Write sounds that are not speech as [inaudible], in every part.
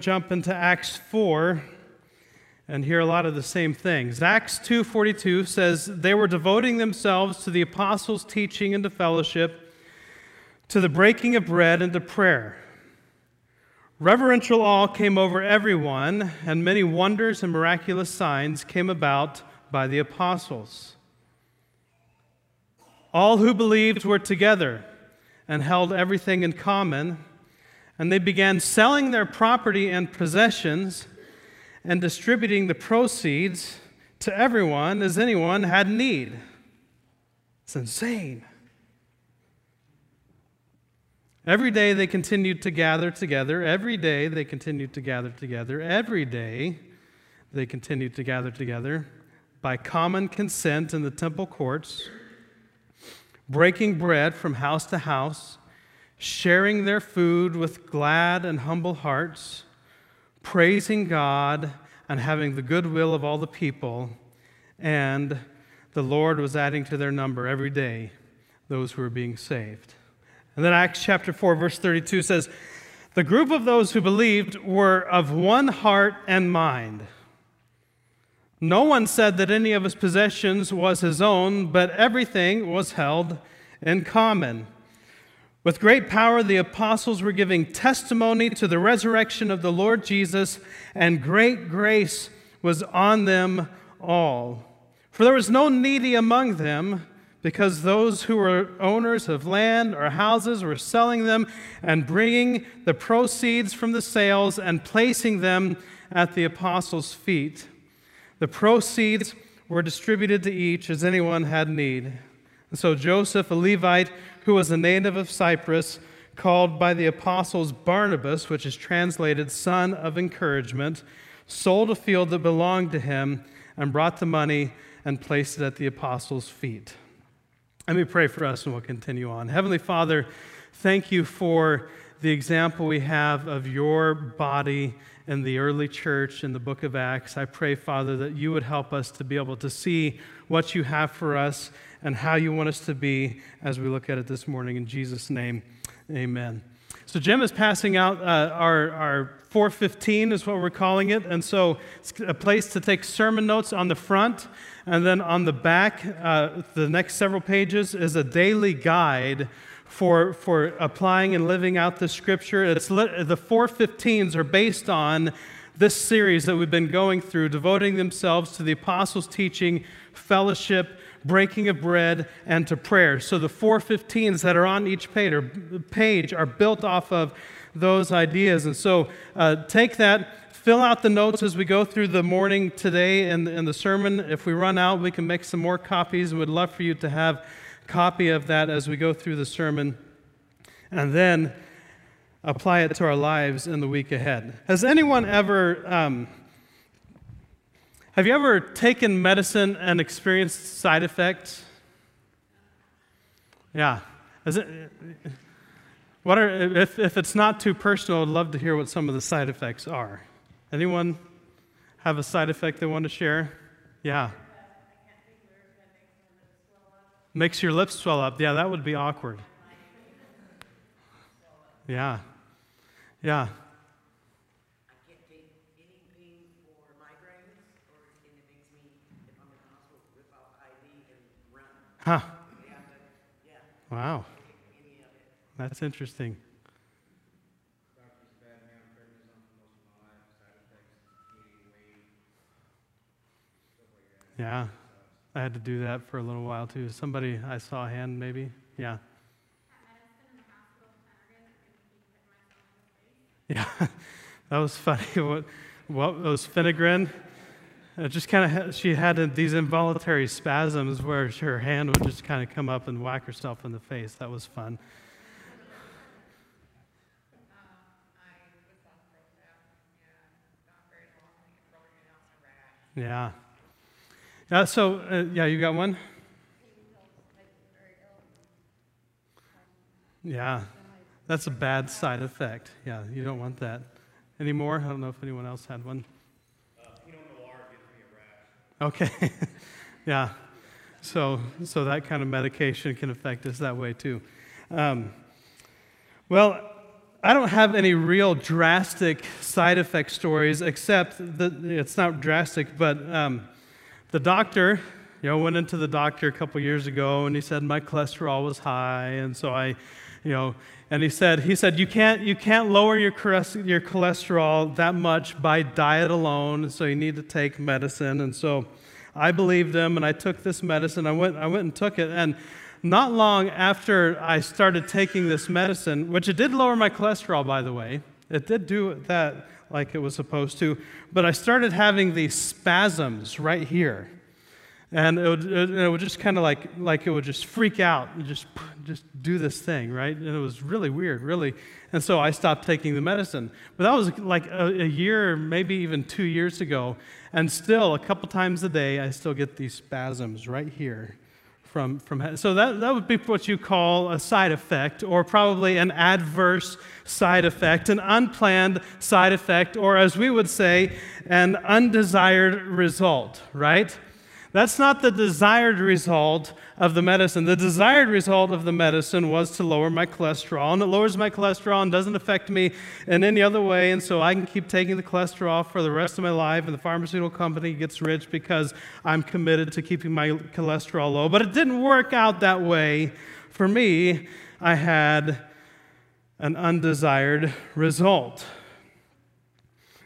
jump into Acts 4 and hear a lot of the same things. Acts 2:42 says they were devoting themselves to the apostles' teaching and to fellowship, to the breaking of bread and to prayer. Reverential awe came over everyone, and many wonders and miraculous signs came about by the apostles. All who believed were together and held everything in common, and they began selling their property and possessions and distributing the proceeds to everyone as anyone had need. It's insane. Every day they continued to gather together. Every day they continued to gather together. Every day they continued to gather together by common consent in the temple courts, breaking bread from house to house, sharing their food with glad and humble hearts, praising God and having the goodwill of all the people. And the Lord was adding to their number every day those who were being saved. And then Acts chapter 4, verse 32 says, The group of those who believed were of one heart and mind. No one said that any of his possessions was his own, but everything was held in common. With great power, the apostles were giving testimony to the resurrection of the Lord Jesus, and great grace was on them all. For there was no needy among them because those who were owners of land or houses were selling them and bringing the proceeds from the sales and placing them at the apostles' feet. The proceeds were distributed to each as anyone had need. And so Joseph, a Levite who was a native of Cyprus, called by the apostles Barnabas, which is translated son of encouragement, sold a field that belonged to him and brought the money and placed it at the apostles' feet. Let me pray for us and we'll continue on. Heavenly Father, thank you for the example we have of your body in the early church in the book of Acts. I pray, Father, that you would help us to be able to see what you have for us and how you want us to be as we look at it this morning. In Jesus' name, amen. So, Jim is passing out uh, our, our 415 is what we're calling it. And so it's a place to take sermon notes on the front. And then on the back, uh, the next several pages is a daily guide for, for applying and living out the scripture. It's, the 415s are based on this series that we've been going through, devoting themselves to the apostles' teaching, fellowship, breaking of bread, and to prayer. So the 415s that are on each page are, page are built off of those ideas. And so uh, take that, fill out the notes as we go through the morning today and, and the sermon. If we run out, we can make some more copies and would love for you to have copy of that as we go through the sermon. And then apply it to our lives in the week ahead. Has anyone ever, um, have you ever taken medicine and experienced side effects? Yeah. It, what are, if, if it's not too personal, I'd love to hear what some of the side effects are. Anyone have a side effect they want to share? Yeah. Makes your lips swell up. Yeah, that would be awkward. Yeah. Yeah. Huh. Wow. That's interesting. Yeah, I had to do that for a little while too. Somebody, I saw a hand maybe. Yeah. [laughs] Yeah, that was funny. [laughs] What, what was Phenergan? It just kind of, she had these involuntary spasms where her hand would just kind of come up and whack herself in the face. That was fun. Yeah. Yeah, so, uh, yeah, you got one? Yeah, that's a bad side effect. Yeah, you don't want that. Any more? I don't know if anyone else had one. Uh, okay. [laughs] yeah. So, so that kind of medication can affect us that way too. Um, well, I don't have any real drastic side effect stories, except that it's not drastic, but um, the doctor, you know, went into the doctor a couple years ago and he said my cholesterol was high, and so I, you know, and he said he said you can't you can't lower your your cholesterol that much by diet alone, so you need to take medicine, and so I believed him and I took this medicine. I went I went and took it and not long after I started taking this medicine, which it did lower my cholesterol, by the way, it did do that like it was supposed to, but I started having these spasms right here. And it would, it would just kind of like, like it would just freak out and just, just do this thing, right? And it was really weird, really. And so I stopped taking the medicine. But that was like a, a year, maybe even two years ago. And still, a couple times a day, I still get these spasms right here from, from so that, that would be what you call a side effect or probably an adverse side effect an unplanned side effect or as we would say an undesired result right that's not the desired result of the medicine. The desired result of the medicine was to lower my cholesterol, and it lowers my cholesterol and doesn't affect me in any other way, and so I can keep taking the cholesterol for the rest of my life, and the pharmaceutical company gets rich because I'm committed to keeping my cholesterol low. But it didn't work out that way for me. I had an undesired result.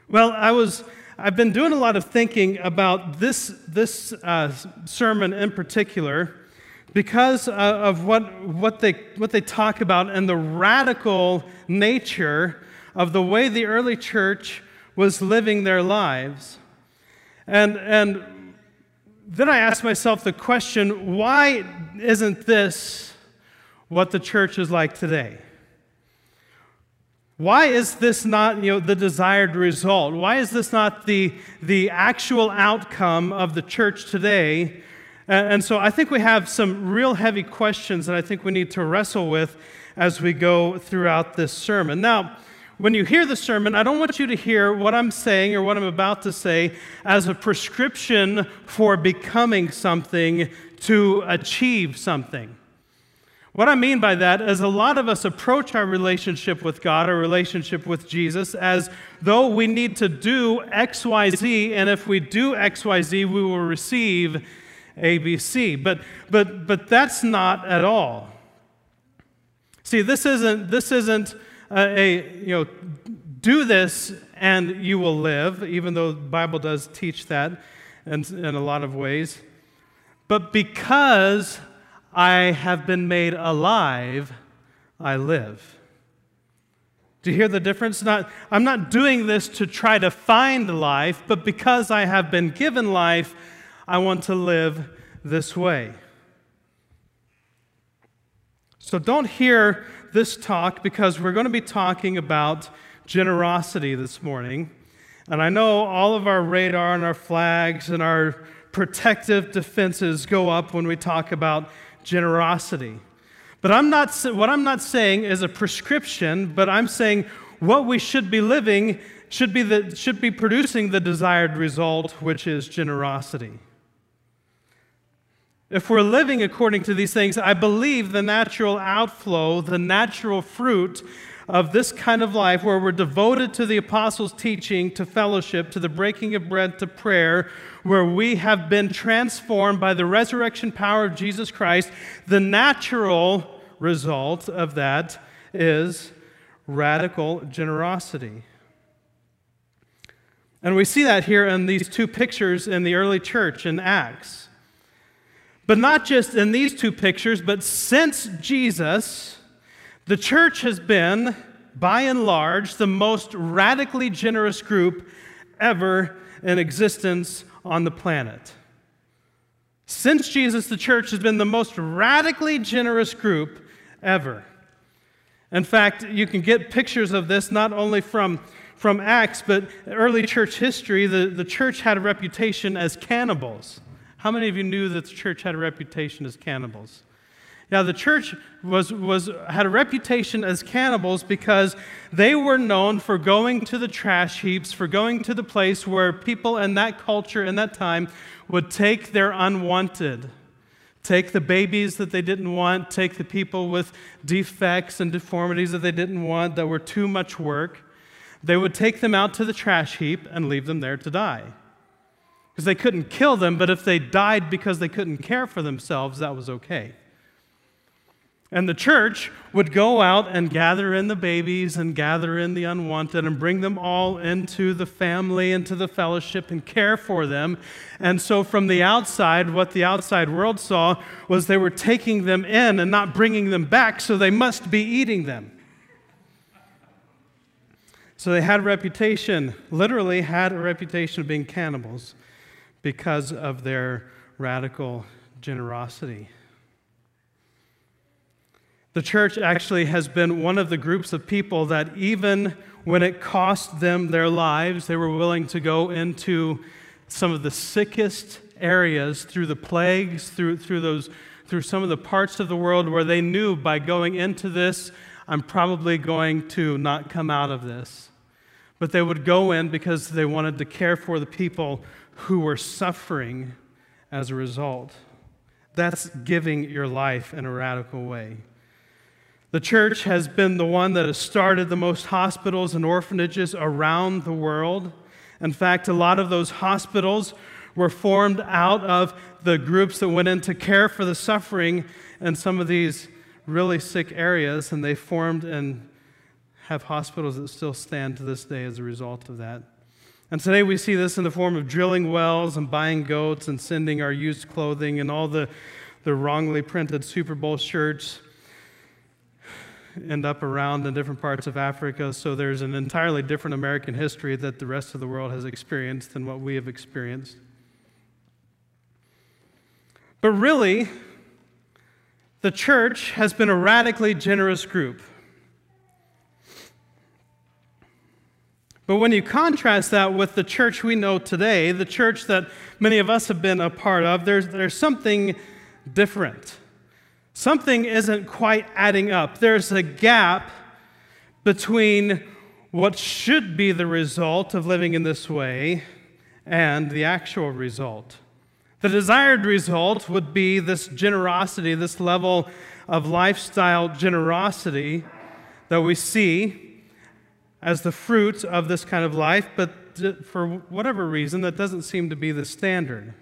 Well, I was I've been doing a lot of thinking about this, this uh, sermon in particular because uh, of what, what, they, what they talk about and the radical nature of the way the early church was living their lives. And, and then I asked myself the question why isn't this what the church is like today? Why is this not you know, the desired result? Why is this not the, the actual outcome of the church today? And, and so I think we have some real heavy questions that I think we need to wrestle with as we go throughout this sermon. Now, when you hear the sermon, I don't want you to hear what I'm saying or what I'm about to say as a prescription for becoming something to achieve something. What I mean by that is a lot of us approach our relationship with God, our relationship with Jesus, as though we need to do XYZ, and if we do XYZ, we will receive ABC. But, but, but that's not at all. See, this isn't, this isn't a, a, you know, do this and you will live, even though the Bible does teach that in, in a lot of ways. But because I have been made alive, I live. Do you hear the difference? Not, I'm not doing this to try to find life, but because I have been given life, I want to live this way. So don't hear this talk because we're going to be talking about generosity this morning. And I know all of our radar and our flags and our protective defenses go up when we talk about generosity. But I'm not, what I'm not saying is a prescription, but I'm saying what we should be living should be, the, should be producing the desired result, which is generosity. If we're living according to these things, I believe the natural outflow, the natural fruit of this kind of life where we're devoted to the apostles' teaching, to fellowship, to the breaking of bread, to prayer, where we have been transformed by the resurrection power of Jesus Christ, the natural result of that is radical generosity. And we see that here in these two pictures in the early church in Acts. But not just in these two pictures, but since Jesus, the church has been, by and large, the most radically generous group ever in existence on the planet. Since Jesus, the church has been the most radically generous group ever. In fact, you can get pictures of this not only from, from Acts, but early church history. The, the church had a reputation as cannibals. How many of you knew that the church had a reputation as cannibals? Now, the church was, was, had a reputation as cannibals because they were known for going to the trash heaps, for going to the place where people in that culture, in that time, would take their unwanted take the babies that they didn't want, take the people with defects and deformities that they didn't want that were too much work. They would take them out to the trash heap and leave them there to die. Because they couldn't kill them, but if they died because they couldn't care for themselves, that was okay. And the church would go out and gather in the babies and gather in the unwanted and bring them all into the family, into the fellowship, and care for them. And so, from the outside, what the outside world saw was they were taking them in and not bringing them back, so they must be eating them. So, they had a reputation, literally, had a reputation of being cannibals because of their radical generosity. The church actually has been one of the groups of people that, even when it cost them their lives, they were willing to go into some of the sickest areas through the plagues, through, through, those, through some of the parts of the world where they knew by going into this, I'm probably going to not come out of this. But they would go in because they wanted to care for the people who were suffering as a result. That's giving your life in a radical way. The church has been the one that has started the most hospitals and orphanages around the world. In fact, a lot of those hospitals were formed out of the groups that went in to care for the suffering in some of these really sick areas, and they formed and have hospitals that still stand to this day as a result of that. And today we see this in the form of drilling wells and buying goats and sending our used clothing and all the, the wrongly printed Super Bowl shirts end up around in different parts of Africa. So there's an entirely different American history that the rest of the world has experienced than what we have experienced. But really, the church has been a radically generous group. But when you contrast that with the church we know today, the church that many of us have been a part of, there's, there's something different. Something isn't quite adding up. There's a gap between what should be the result of living in this way and the actual result. The desired result would be this generosity, this level of lifestyle generosity that we see as the fruit of this kind of life, but for whatever reason, that doesn't seem to be the standard.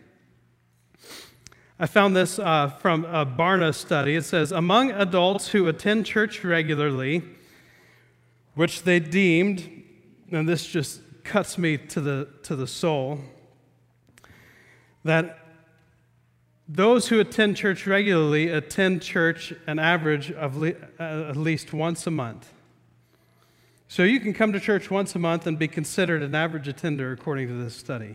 I found this uh, from a Barna study. It says Among adults who attend church regularly, which they deemed, and this just cuts me to the, to the soul, that those who attend church regularly attend church an average of le- uh, at least once a month. So you can come to church once a month and be considered an average attender according to this study.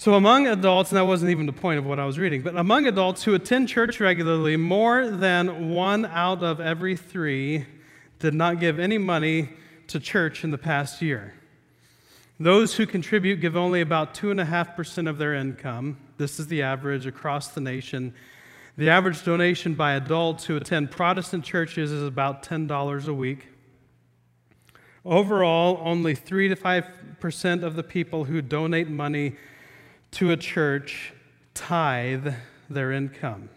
So, among adults, and that wasn't even the point of what I was reading, but among adults who attend church regularly, more than one out of every three did not give any money to church in the past year. Those who contribute give only about 2.5% of their income. This is the average across the nation. The average donation by adults who attend Protestant churches is about $10 a week. Overall, only 3 to 5% of the people who donate money to a church tithe their income.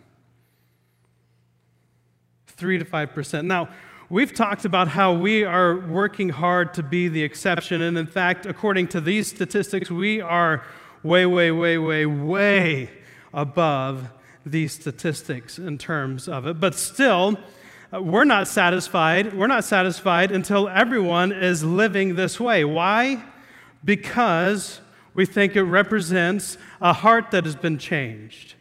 3 to 5%. Now, we've talked about how we are working hard to be the exception. And in fact, according to these statistics, we are way, way, way, way, way above these statistics in terms of it. But still, we're not satisfied. We're not satisfied until everyone is living this way. Why? Because we think it represents a heart that has been changed.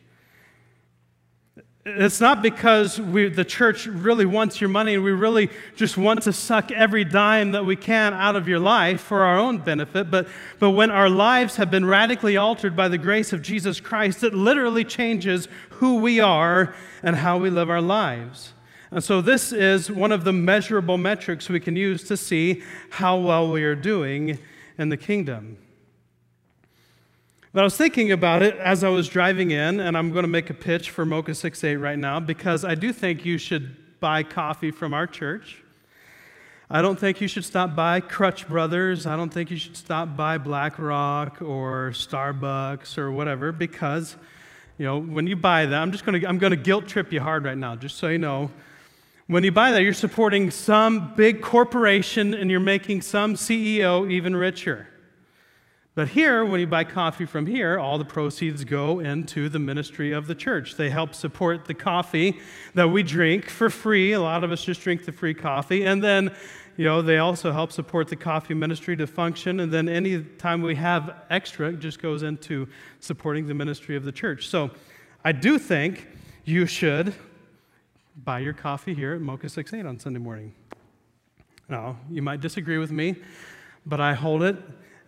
It's not because we, the church really wants your money and we really just want to suck every dime that we can out of your life for our own benefit, but, but when our lives have been radically altered by the grace of Jesus Christ, it literally changes who we are and how we live our lives. And so, this is one of the measurable metrics we can use to see how well we are doing in the kingdom. But I was thinking about it as I was driving in, and I'm going to make a pitch for Mocha 68 right now because I do think you should buy coffee from our church. I don't think you should stop by Dutch Brothers. I don't think you should stop by Black Rock or Starbucks or whatever because, you know, when you buy that, I'm just going to I'm going to guilt trip you hard right now, just so you know. When you buy that, you're supporting some big corporation and you're making some CEO even richer. But here, when you buy coffee from here, all the proceeds go into the ministry of the church. They help support the coffee that we drink for free. A lot of us just drink the free coffee. And then, you know, they also help support the coffee ministry to function. And then any time we have extra, it just goes into supporting the ministry of the church. So I do think you should buy your coffee here at Mocha 68 on Sunday morning. Now, you might disagree with me, but I hold it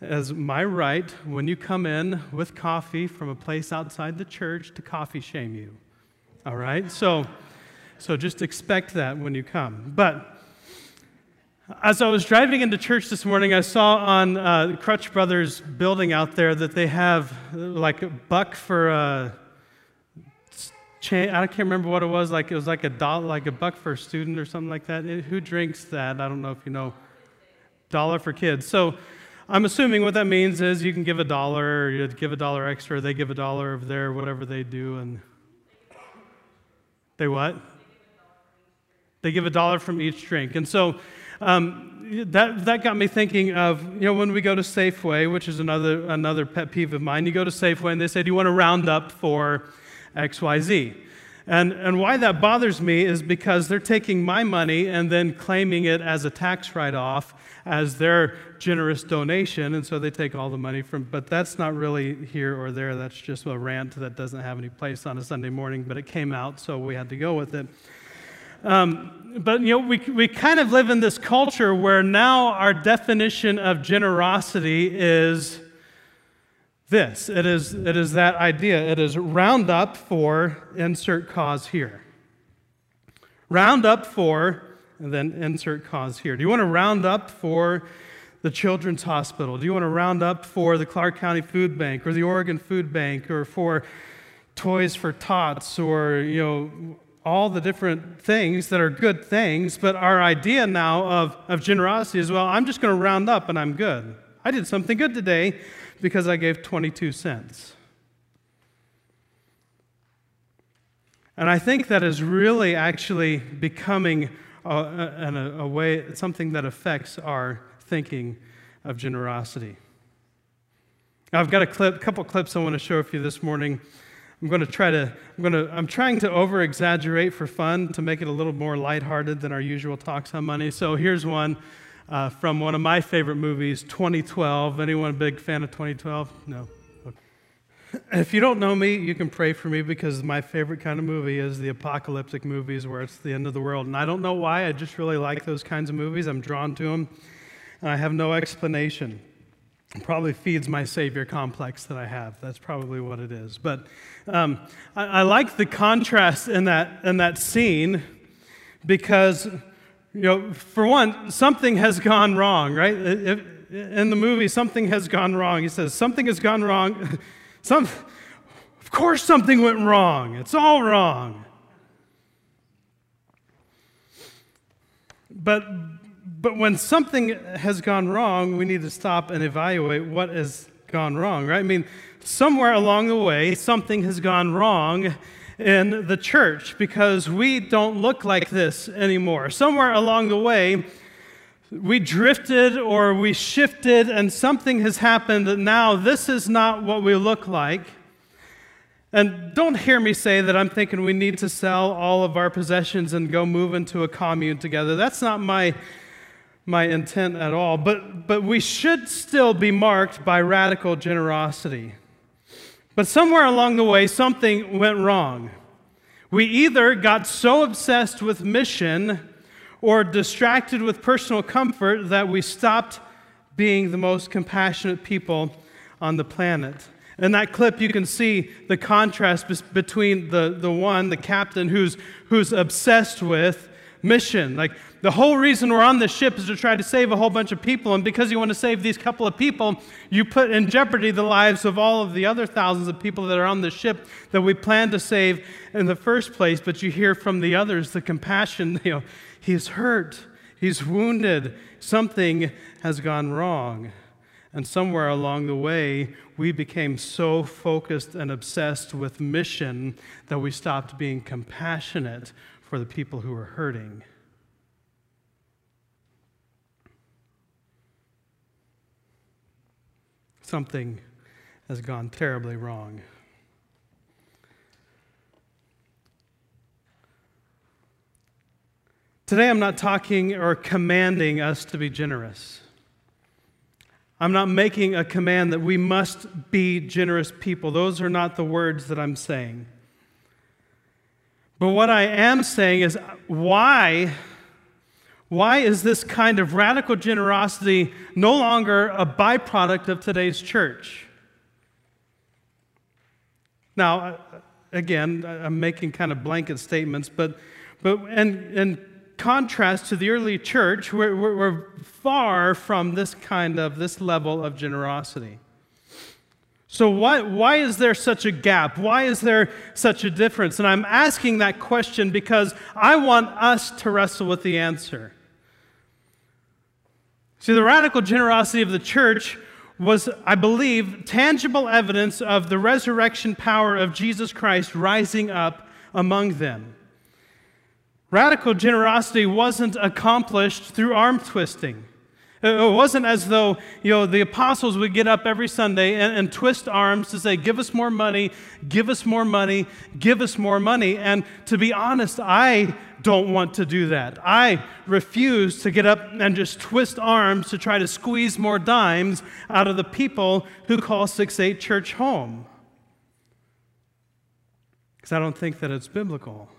as my right when you come in with coffee from a place outside the church to coffee shame you. All right? So, so just expect that when you come. But as I was driving into church this morning, I saw on uh, Dutch Brothers building out there that they have like a buck for a cha- I can't remember what it was. Like it was like a dollar, like a buck for a student or something like that. Who drinks that? I don't know if you know. Dollar for kids. So I'm assuming what that means is you can give a dollar, you give a dollar extra, they give a dollar of their whatever they do, and they what? They give a dollar from each drink. And so um, that, that got me thinking of, you know, when we go to Safeway, which is another, another pet peeve of mine, you go to Safeway and they say, Do you want to round up for XYZ? And, and why that bothers me is because they're taking my money and then claiming it as a tax write off as their generous donation. And so they take all the money from, but that's not really here or there. That's just a rant that doesn't have any place on a Sunday morning, but it came out, so we had to go with it. Um, but you know, we, we kind of live in this culture where now our definition of generosity is this it is, it is that idea. It is round up for insert cause here. Round up for, and then insert cause here. Do you want to round up for the Children's Hospital? Do you want to round up for the Clark County Food Bank or the Oregon Food Bank or for Toys for Tots or, you know, all the different things that are good things, but our idea now of, of generosity is well, I'm just going to round up and I'm good. I did something good today because I gave 22 cents. And I think that is really actually becoming a, a, a, way, something that affects our thinking of generosity. I've got a clip, couple clips I want to show you this morning. I'm going to try to, I'm going to, I'm trying to over exaggerate for fun to make it a little more lighthearted than our usual talks on money. So here's one uh, from one of my favorite movies, 2012. Anyone a big fan of 2012? No. [coughs] If you don't know me, you can pray for me because my favorite kind of movie is the apocalyptic movies where it's the end of the world. And I don't know why, I just really like those kinds of movies. I'm drawn to them, and I have no explanation. It probably feeds my Savior complex that I have. That's probably what it is. But um, I, I like the contrast in that, in that scene because you know, for one, something has gone wrong, right? in the movie, something has gone wrong. He says, Something has gone wrong. [laughs] Some, of course, something went wrong. It's all wrong. But, but when something has gone wrong, we need to stop and evaluate what has gone wrong, right? I mean, somewhere along the way, something has gone wrong in the church because we don't look like this anymore. Somewhere along the way, we drifted or we shifted, and something has happened that now this is not what we look like. And don't hear me say that I'm thinking we need to sell all of our possessions and go move into a commune together. That's not my, my intent at all. But, but we should still be marked by radical generosity. But somewhere along the way, something went wrong. We either got so obsessed with mission or distracted with personal comfort that we stopped being the most compassionate people on the planet. In that clip, you can see the contrast between the, the one, the captain, who's, who's obsessed with mission. Like, the whole reason we're on this ship is to try to save a whole bunch of people. And because you want to save these couple of people, you put in jeopardy the lives of all of the other thousands of people that are on the ship that we plan to save in the first place. But you hear from the others the compassion, [laughs] you know, he's hurt. He's wounded. Something has gone wrong. And somewhere along the way, we became so focused and obsessed with mission that we stopped being compassionate for the people who were hurting. Something has gone terribly wrong. Today, I'm not talking or commanding us to be generous. I'm not making a command that we must be generous people. Those are not the words that I'm saying. But what I am saying is why, why is this kind of radical generosity no longer a byproduct of today's church? Now, again, I'm making kind of blanket statements, but, but and, and contrast to the early church, we're, we're, far from this kind of, this level of generosity. So, why, why is there such a gap? Why is there such a difference? And I'm asking that question because I want us to wrestle with the answer. See, the radical generosity of the church was, I believe, tangible evidence of the resurrection power of Jesus Christ rising up among them. Radical generosity wasn't accomplished through arm twisting. It wasn't as though you know the apostles would get up every Sunday and, and, twist arms to say, "Give us more money, give us more money, give us more money." And to be honest, I don't want to do that. I refuse to get up and just twist arms to try to squeeze more dimes out of the people who call Six Eight Church home, because I don't think that it's biblical.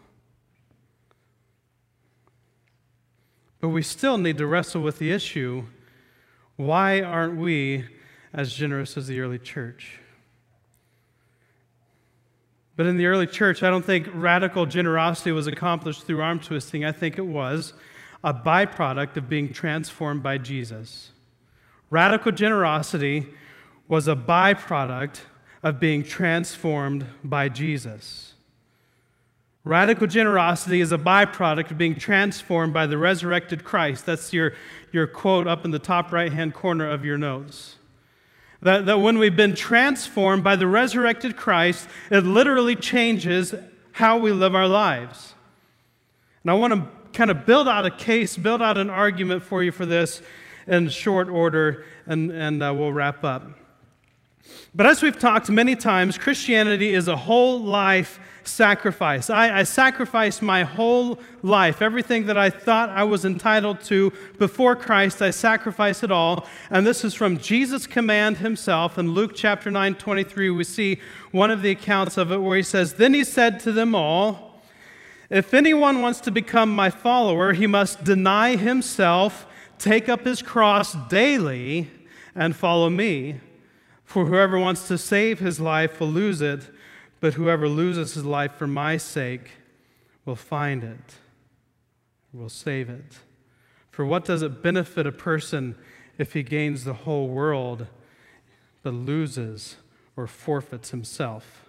But we still need to wrestle with the issue why aren't we as generous as the early church? But in the early church, I don't think radical generosity was accomplished through arm twisting. I think it was a byproduct of being transformed by Jesus. Radical generosity was a byproduct of being transformed by Jesus. Radical generosity is a byproduct of being transformed by the resurrected Christ. That's your, your quote up in the top right hand corner of your notes. That, that when we've been transformed by the resurrected Christ, it literally changes how we live our lives. And I want to kind of build out a case, build out an argument for you for this in short order, and, and uh, we'll wrap up. But as we've talked many times, Christianity is a whole life sacrifice. I, I sacrificed my whole life. Everything that I thought I was entitled to before Christ, I sacrificed it all. And this is from Jesus' command himself. In Luke chapter 9, 23, we see one of the accounts of it where he says, Then he said to them all, If anyone wants to become my follower, he must deny himself, take up his cross daily, and follow me. For whoever wants to save his life will lose it but whoever loses his life for my sake will find it, will save it. For what does it benefit a person if he gains the whole world but loses or forfeits himself?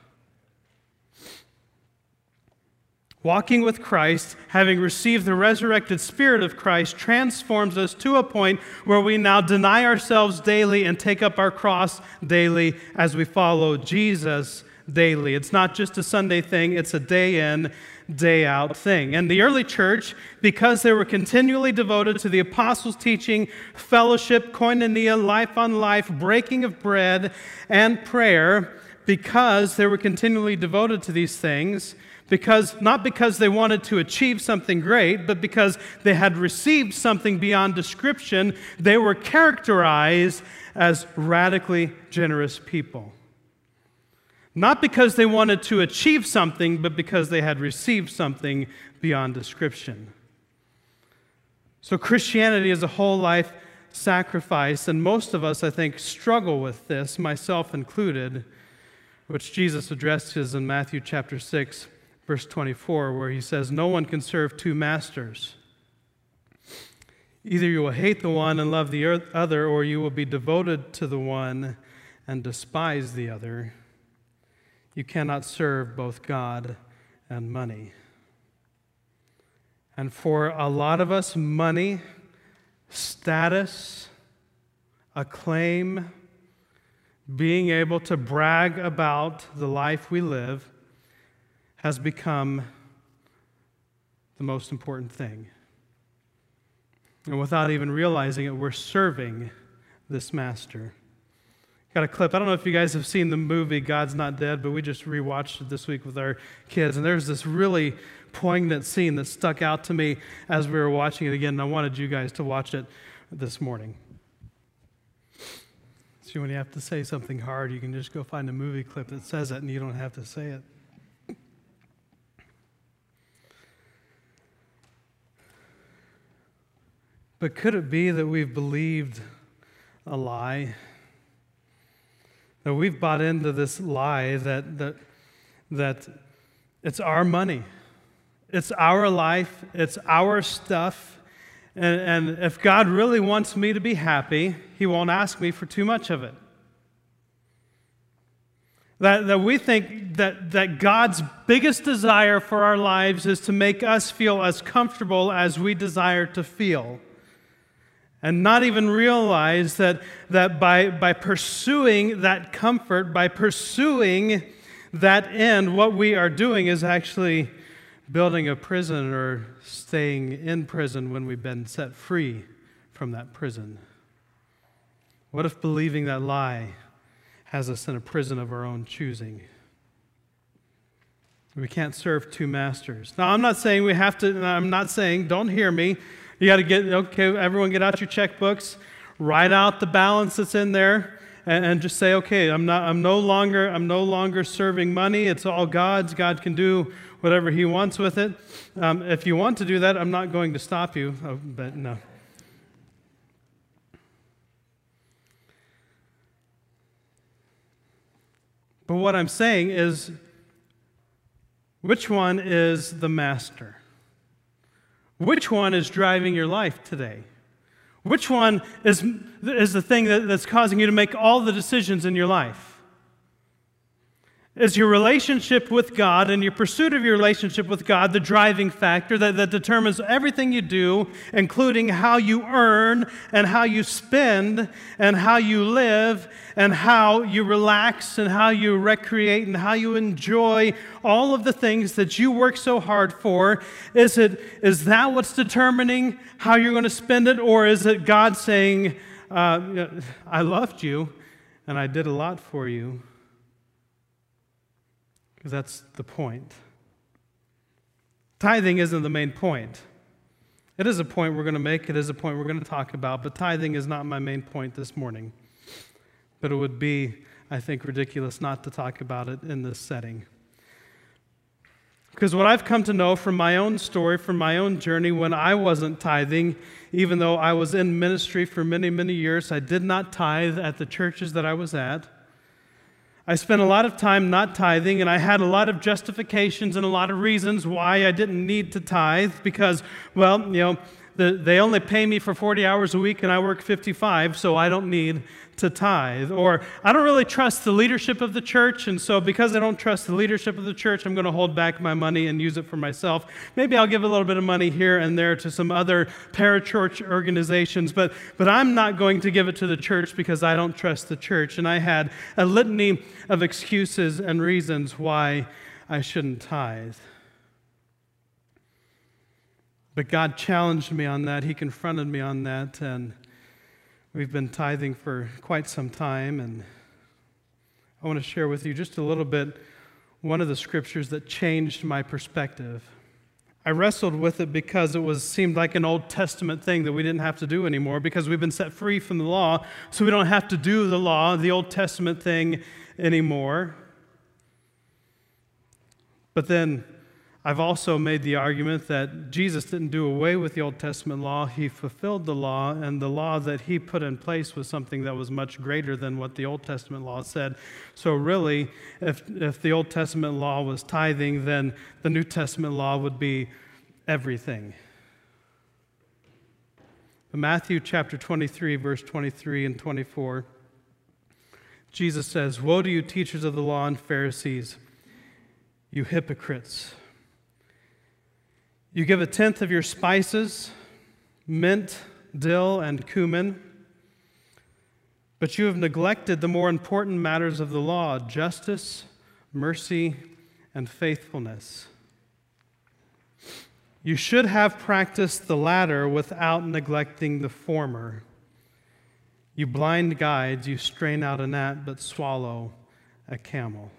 Walking with Christ, having received the resurrected Spirit of Christ, transforms us to a point where we now deny ourselves daily and take up our cross daily as we follow Jesus daily. It's not just a Sunday thing, it's a day in, day out thing. And the early church, because they were continually devoted to the apostles' teaching, fellowship, koinonia, life on life, breaking of bread, and prayer, because they were continually devoted to these things, because not because they wanted to achieve something great, but because they had received something beyond description, they were characterized as radically generous people. Not because they wanted to achieve something, but because they had received something beyond description. So, Christianity is a whole life sacrifice, and most of us, I think, struggle with this, myself included, which Jesus addresses in Matthew chapter 6, verse 24, where he says, No one can serve two masters. Either you will hate the one and love the other, or you will be devoted to the one and despise the other. You cannot serve both God and money. And for a lot of us, money status, acclaim, being able to brag about the life we live has become the most important thing. And without even realizing it, we're serving this master. Got a clip. I don't know if you guys have seen the movie God's Not Dead, but we just rewatched it this week with our kids. And there's this really poignant scene that stuck out to me as we were watching it again. And I wanted you guys to watch it this morning. So when you have to say something hard, you can just go find a movie clip that says it and you don't have to say it. But could it be that we've believed a lie? That we've bought into this lie that, that, that it's our money, it's our life, it's our stuff. And, and if God really wants me to be happy, He won't ask me for too much of it. That, that we think that, that God's biggest desire for our lives is to make us feel as comfortable as we desire to feel and not even realize that, that by, by pursuing that comfort, by pursuing that end, what we are doing is actually building a prison or staying in prison when we've been set free from that prison. What if believing that lie has us in a prison of our own choosing? We can't serve two masters. Now, I'm not saying we have to, I'm not saying, don't hear me, you got to get, okay, everyone get out your checkbooks, write out the balance that's in there, and, and, just say, okay, I'm, not, I'm, no longer, I'm no longer serving money. It's all God's. God can do whatever He wants with it. Um, if you want to do that, I'm not going to stop you, oh, but no. But what I'm saying is, which one is the master? Which one is driving your life today? Which one is, is the thing that, that's causing you to make all the decisions in your life? Is your relationship with God and your pursuit of your relationship with God the driving factor that, that determines everything you do, including how you earn and how you spend and how you live and how you relax and how you recreate and how you enjoy all of the things that you work so hard for? Is, it, is that what's determining how you're going to spend it, or is it God saying, uh, I loved you and I did a lot for you? Because that's the point. Tithing isn't the main point. It is a point we're going to make, it is a point we're going to talk about, but tithing is not my main point this morning. But it would be, I think, ridiculous not to talk about it in this setting. Because what I've come to know from my own story, from my own journey, when I wasn't tithing, even though I was in ministry for many, many years, I did not tithe at the churches that I was at. I spent a lot of time not tithing, and I had a lot of justifications and a lot of reasons why I didn't need to tithe because, well, you know, the, they only pay me for 40 hours a week and I work 55, so I don't need to tithe. Or I don't really trust the leadership of the church, and so because I don't trust the leadership of the church, I'm going to hold back my money and use it for myself. Maybe I'll give a little bit of money here and there to some other parachurch organizations, but, but I'm not going to give it to the church because I don't trust the church. And I had a litany of excuses and reasons why I shouldn't tithe. But God challenged me on that. He confronted me on that. And We've been tithing for quite some time, and I want to share with you just a little bit one of the scriptures that changed my perspective. I wrestled with it because it was seemed like an Old Testament thing that we didn't have to do anymore because we've been set free from the law, so we don't have to do the law, the Old Testament thing anymore. But then I've also made the argument that Jesus didn't do away with the Old Testament law. He fulfilled the law, and the law that he put in place was something that was much greater than what the Old Testament law said. So, really, if, if the Old Testament law was tithing, then the New Testament law would be everything. Matthew chapter 23, verse 23 and 24, Jesus says, Woe to you, teachers of the law and Pharisees, you hypocrites! You give a tenth of your spices, mint, dill, and cumin. But you have neglected the more important matters of the law justice, mercy, and faithfulness. You should have practiced the latter without neglecting the former. You blind guides, you strain out a gnat but swallow a camel.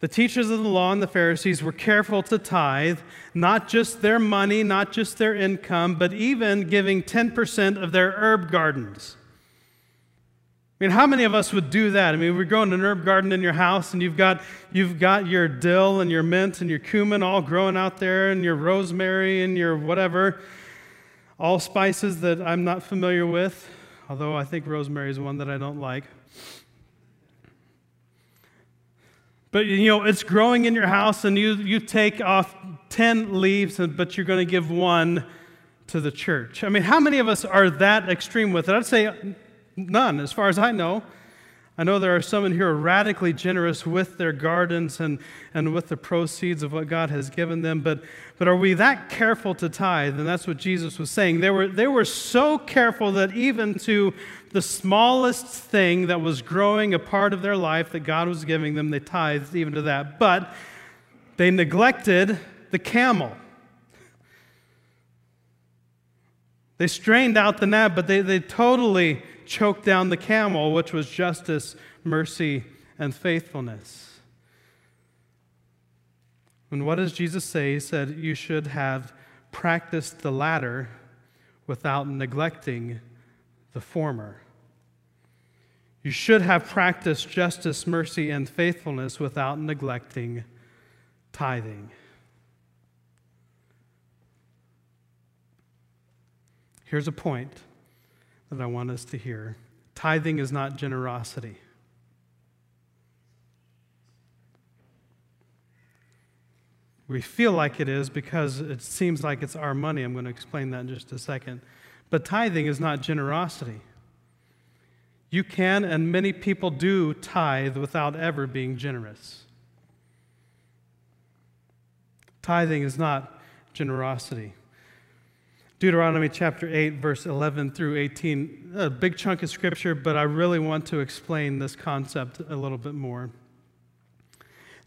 The teachers of the law and the Pharisees were careful to tithe not just their money, not just their income, but even giving 10% of their herb gardens. I mean, how many of us would do that? I mean, we're growing an herb garden in your house and you've got, you've got your dill and your mint and your cumin all growing out there and your rosemary and your whatever, all spices that I'm not familiar with, although I think rosemary is one that I don't like. But you know, it's growing in your house, and you, you take off 10 leaves, but you're going to give one to the church. I mean, how many of us are that extreme with it? I'd say none, as far as I know. I know there are some in here radically generous with their gardens and, and with the proceeds of what God has given them, but, but are we that careful to tithe? And that's what Jesus was saying. They were, they were so careful that even to the smallest thing that was growing a part of their life that God was giving them, they tithed even to that. But they neglected the camel. They strained out the gnat, but they, they totally choked down the camel, which was justice, mercy, and faithfulness. And what does Jesus say? He said, You should have practiced the latter without neglecting the former. You should have practiced justice, mercy, and faithfulness without neglecting tithing. Here's a point that I want us to hear tithing is not generosity. We feel like it is because it seems like it's our money. I'm going to explain that in just a second. But tithing is not generosity. You can, and many people do, tithe without ever being generous. Tithing is not generosity. Deuteronomy chapter 8, verse 11 through 18, a big chunk of scripture, but I really want to explain this concept a little bit more.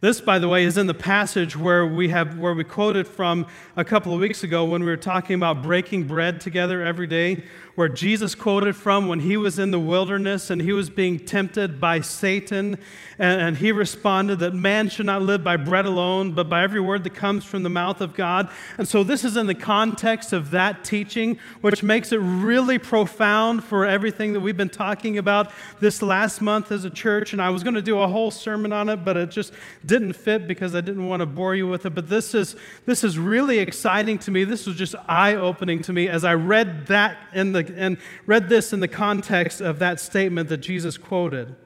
This, by the way, is in the passage where we have where we quoted from a couple of weeks ago when we were talking about breaking bread together every day, where Jesus quoted from when he was in the wilderness and he was being tempted by Satan, and, and he responded that man should not live by bread alone, but by every word that comes from the mouth of God. And so this is in the context of that teaching, which makes it really profound for everything that we've been talking about this last month as a church. And I was going to do a whole sermon on it, but it just didn't fit because I didn't want to bore you with it. But this is, this is really exciting to me. This was just eye opening to me as I read that in the, and read this in the context of that statement that Jesus quoted.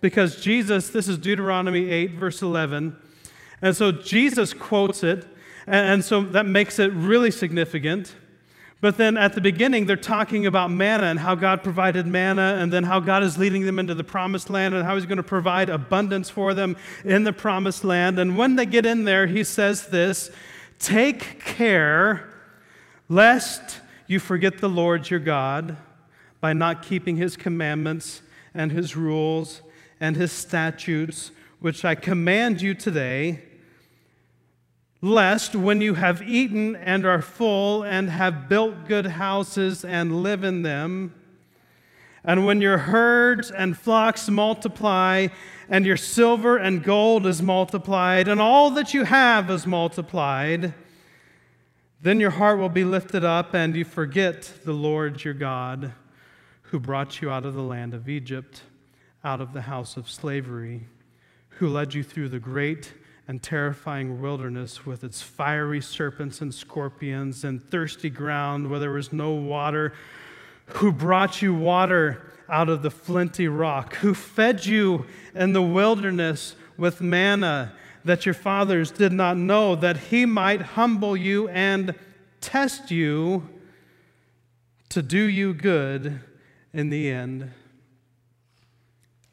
Because Jesus, this is Deuteronomy 8, verse 11. And so Jesus quotes it, and so that makes it really significant. But then at the beginning, they're talking about manna and how God provided manna, and then how God is leading them into the promised land and how He's going to provide abundance for them in the promised land. And when they get in there, He says this Take care lest you forget the Lord your God by not keeping His commandments and His rules and His statutes, which I command you today lest when you have eaten and are full and have built good houses and live in them, and when your herds and flocks multiply, and your silver and gold is multiplied, and all that you have is multiplied, then your heart will be lifted up, and you forget the Lord your God, who brought you out of the land of Egypt, out of the house of slavery, who led you through the great and terrifying wilderness with its fiery serpents and scorpions and thirsty ground where there was no water, who brought you water out of the flinty rock, who fed you in the wilderness with manna that your fathers did not know, that he might humble you and test you to do you good in the end.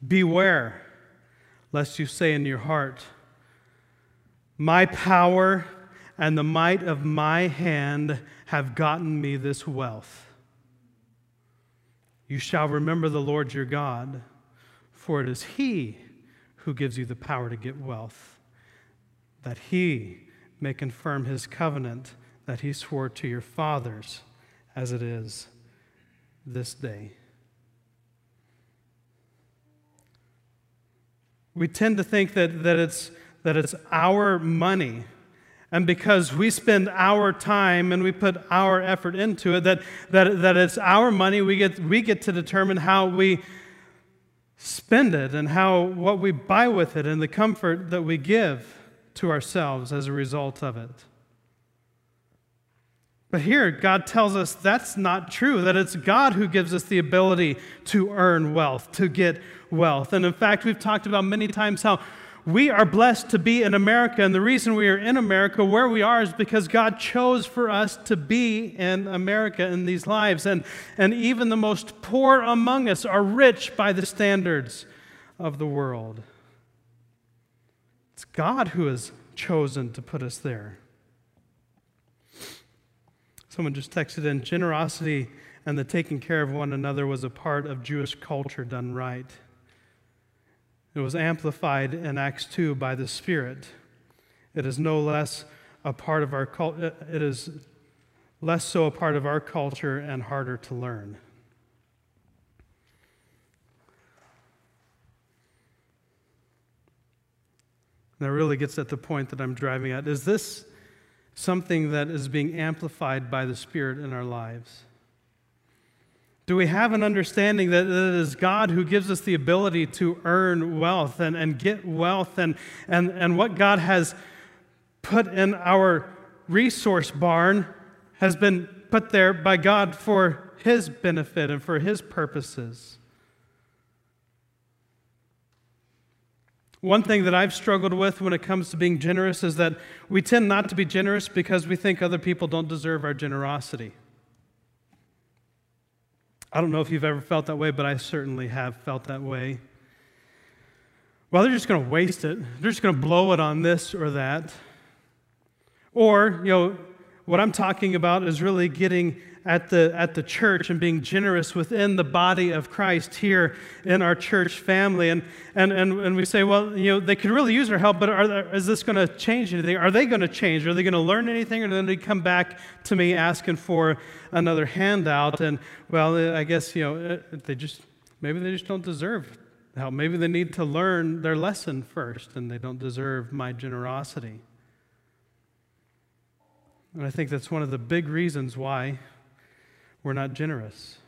Beware lest you say in your heart, my power and the might of my hand have gotten me this wealth. You shall remember the Lord your God, for it is He who gives you the power to get wealth, that He may confirm His covenant that He swore to your fathers as it is this day. We tend to think that, that, it's, that it's our money and because we spend our time and we put our effort into it, that, that, that it's our money, we get, we get to determine how we spend it and how what we buy with it and the comfort that we give to ourselves as a result of it. But here, God tells us that's not true, that it's God who gives us the ability to earn wealth, to get wealth. And in fact, we've talked about many times how we are blessed to be in America, and the reason we are in America where we are is because God chose for us to be in America in these lives. And, and even the most poor among us are rich by the standards of the world. It's God who has chosen to put us there. Someone just texted in generosity and the taking care of one another was a part of Jewish culture done right. It was amplified in Acts 2 by the Spirit. It is no less a part of our culture, uh, it is less so a part of our culture and harder to learn. that really gets at the point that I'm driving at. Is this something that is being amplified by the Spirit in our lives? Do we have an understanding that it is God who gives us the ability to earn wealth and, and get wealth and, and, and what God has put in our resource barn has been put there by God for His benefit and for His purposes? One thing that I've struggled with when it comes to being generous is that we tend not to be generous because we think other people don't deserve our generosity. I don't know if you've ever felt that way, but I certainly have felt that way. Well, they're just going to waste it. They're just going to blow it on this or that. Or, you know, what I'm talking about is really getting at the, at the church and being generous within the body of Christ here in our church family. And, and, and, and we say, well, you know, they could really use our help, but are there, is this going to change anything? Are they going to change? Are they going to learn anything? Or then they come back to me asking for another handout? And, well, I guess, you know, uh, they just, maybe they just don't deserve help. Maybe they need to learn their lesson first and they don't deserve my generosity. And I think that's one of the big reasons why we're not generous.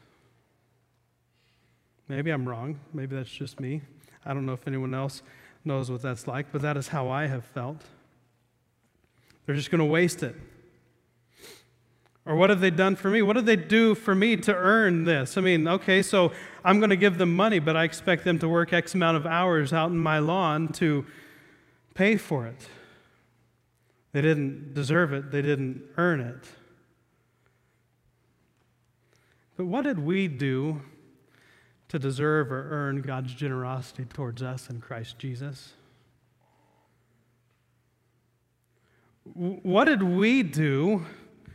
Maybe I'm wrong. Maybe that's just me. I don't know if anyone else knows what that's like, but that is how I have felt. They're just going to waste it. Or what have they done for me? What did they do for me to earn this? I mean, okay, so I'm going to give them money, but I expect them to work X amount of hours out in my lawn to pay for it. They didn't deserve it, they didn't earn it. But what did we do to deserve or earn God's generosity towards us in Christ Jesus? What did we do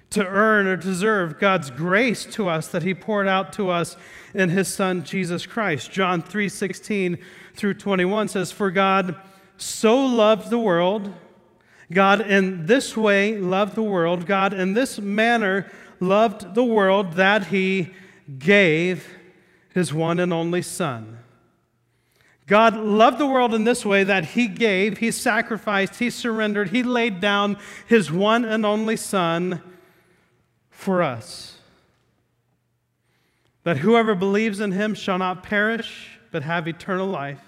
to earn or deserve God's grace to us that he poured out to us in his son Jesus Christ? John 3:16 through 21 says for God so loved the world God in this way loved the world God in this manner loved the world that he gave his one and only Son. God loved the world in this way that he gave, he sacrificed, he surrendered, he laid down his one and only Son for us. That whoever believes in him shall not perish, but have eternal life.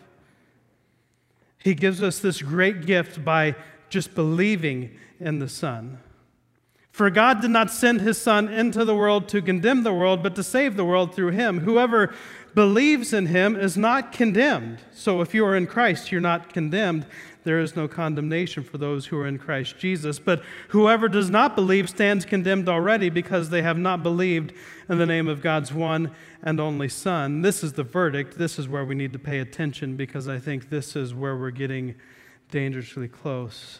He gives us this great gift by just believing in the Son. For God did not send his Son into the world to condemn the world, but to save the world through him. Whoever believes in him is not condemned. So if you are in Christ, you're not condemned. There is no condemnation for those who are in Christ Jesus. But whoever does not believe stands condemned already because they have not believed in the name of God's one and only Son. This is the verdict. This is where we need to pay attention because I think this is where we're getting dangerously close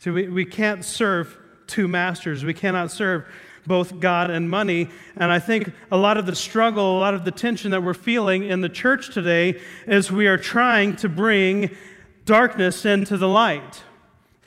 So we, we can't serve two masters. We cannot serve both God and money. And I think a lot of the struggle, a lot of the tension that we're feeling in the church today is we are trying to bring darkness into the light.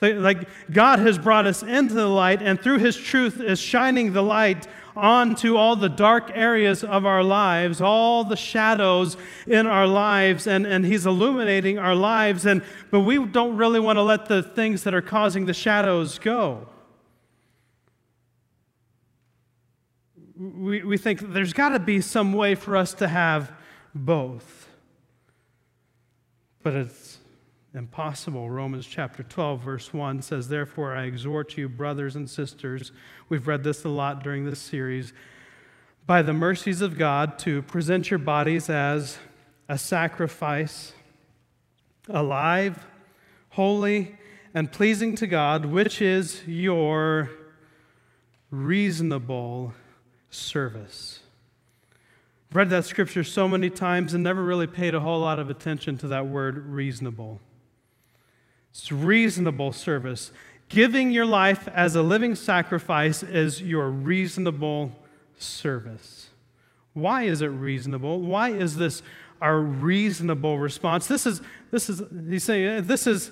Like God has brought us into the light, and through His truth is shining the light onto all the dark areas of our lives, all the shadows in our lives, and, and He's illuminating our lives. And, but we don't really want to let the things that are causing the shadows go. we, we think there's got to be some way for us to have both. But it's impossible. Romans chapter 12, verse 1 says, Therefore, I exhort you, brothers and sisters, we've read this a lot during this series, by the mercies of God, to present your bodies as a sacrifice, alive, holy, and pleasing to God, which is your reasonable service. I've read that scripture so many times and never really paid a whole lot of attention to that word reasonable. It's reasonable service. Giving your life as a living sacrifice is your reasonable service. Why is it reasonable? Why is this our reasonable response? This is, this is, he's saying, eh, this is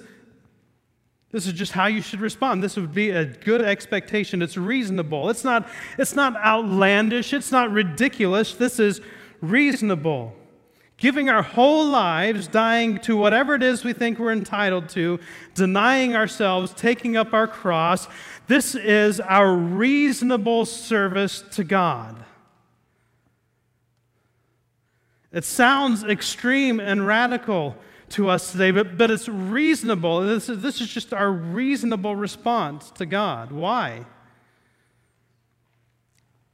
this is just how you should respond. This would be a good expectation. It's reasonable. It's not, it's not outlandish. It's not ridiculous. This is reasonable. Giving our whole lives, dying to whatever it is we think we're entitled to, denying ourselves, taking up our cross. This is our reasonable service to God. It sounds extreme and radical to us today, but, but it's reasonable. This is, this is just our reasonable response to God. Why?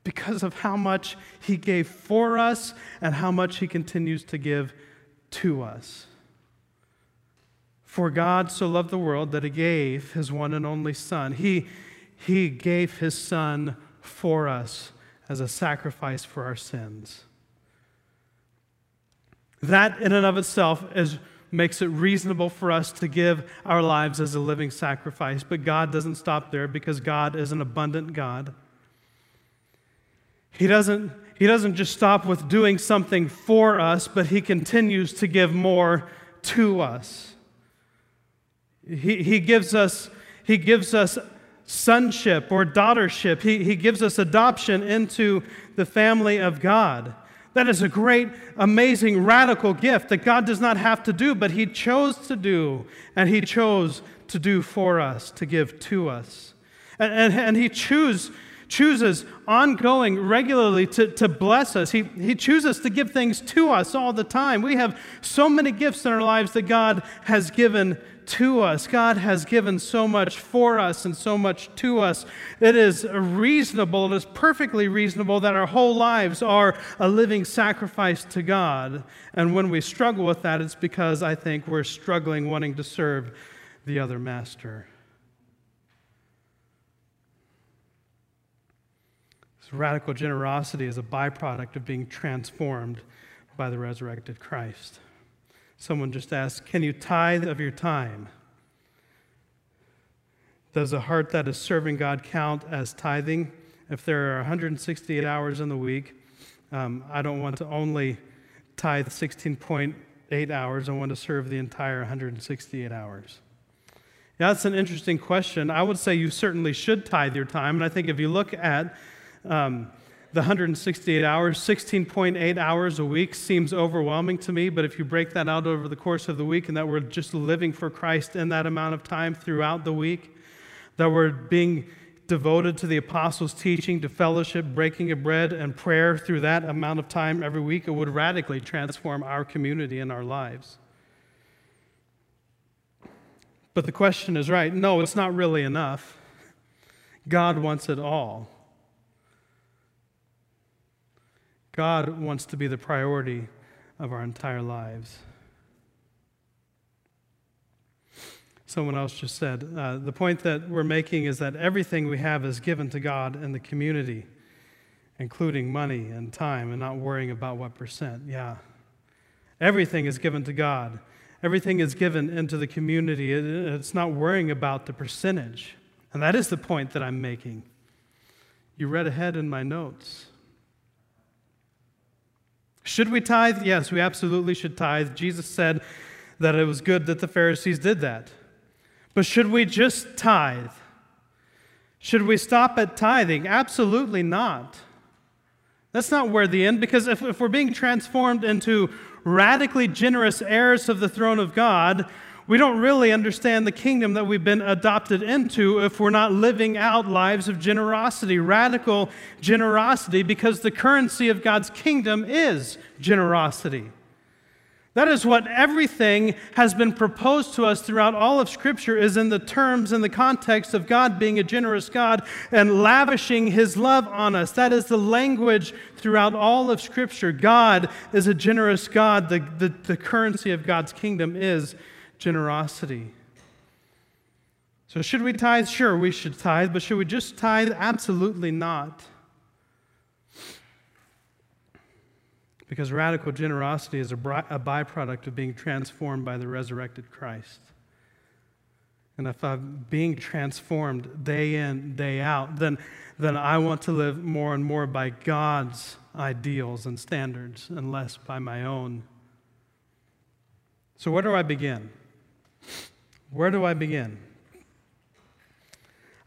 Because of how much He gave for us and how much He continues to give to us. For God so loved the world that He gave His one and only Son. He, he gave His Son for us as a sacrifice for our sins. That, in and of itself, is makes it reasonable for us to give our lives as a living sacrifice. But God doesn't stop there because God is an abundant God. He doesn't, he doesn't just stop with doing something for us, but He continues to give more to us. He, he, gives, us, he gives us sonship or daughtership, he, he gives us adoption into the family of God. That is a great, amazing, radical gift that God does not have to do, but He chose to do, and He chose to do for us, to give to us. And, and, and He choose, chooses ongoing, regularly to, to bless us. He, he chooses to give things to us all the time. We have so many gifts in our lives that God has given to us. God has given so much for us and so much to us. It is reasonable, it is perfectly reasonable that our whole lives are a living sacrifice to God. And when we struggle with that, it's because I think we're struggling wanting to serve the other master. Radical generosity is a byproduct of being transformed by the resurrected Christ. Someone just asked, Can you tithe of your time? Does a heart that is serving God count as tithing? If there are 168 hours in the week, um, I don't want to only tithe 16.8 hours, I want to serve the entire 168 hours. That's an interesting question. I would say you certainly should tithe your time. And I think if you look at um, the 168 hours, 16.8 hours a week seems overwhelming to me, but if you break that out over the course of the week and that we're just living for Christ in that amount of time throughout the week, that we're being devoted to the apostles' teaching, to fellowship, breaking of bread, and prayer through that amount of time every week, it would radically transform our community and our lives. But the question is right no, it's not really enough. God wants it all. God wants to be the priority of our entire lives. Someone else just said uh, the point that we're making is that everything we have is given to God and the community, including money and time, and not worrying about what percent. Yeah. Everything is given to God. Everything is given into the community. It's not worrying about the percentage. And that is the point that I'm making. You read ahead in my notes. Should we tithe? Yes, we absolutely should tithe. Jesus said that it was good that the Pharisees did that. But should we just tithe? Should we stop at tithing? Absolutely not. That's not where the end, because if, if we're being transformed into radically generous heirs of the throne of God, we don't really understand the kingdom that we've been adopted into if we're not living out lives of generosity, radical generosity, because the currency of God's kingdom is generosity. That is what everything has been proposed to us throughout all of Scripture is in the terms and the context of God being a generous God and lavishing His love on us. That is the language throughout all of Scripture. God is a generous God. The, the, the currency of God's kingdom is generosity. So, should we tithe? Sure, we should tithe, but should we just tithe? Absolutely not. Because radical generosity is a, byproduct of being transformed by the resurrected Christ. And if I'm being transformed day in, day out, then, then I want to live more and more by God's ideals and standards and less by my own. So, where do I begin? Where do I begin?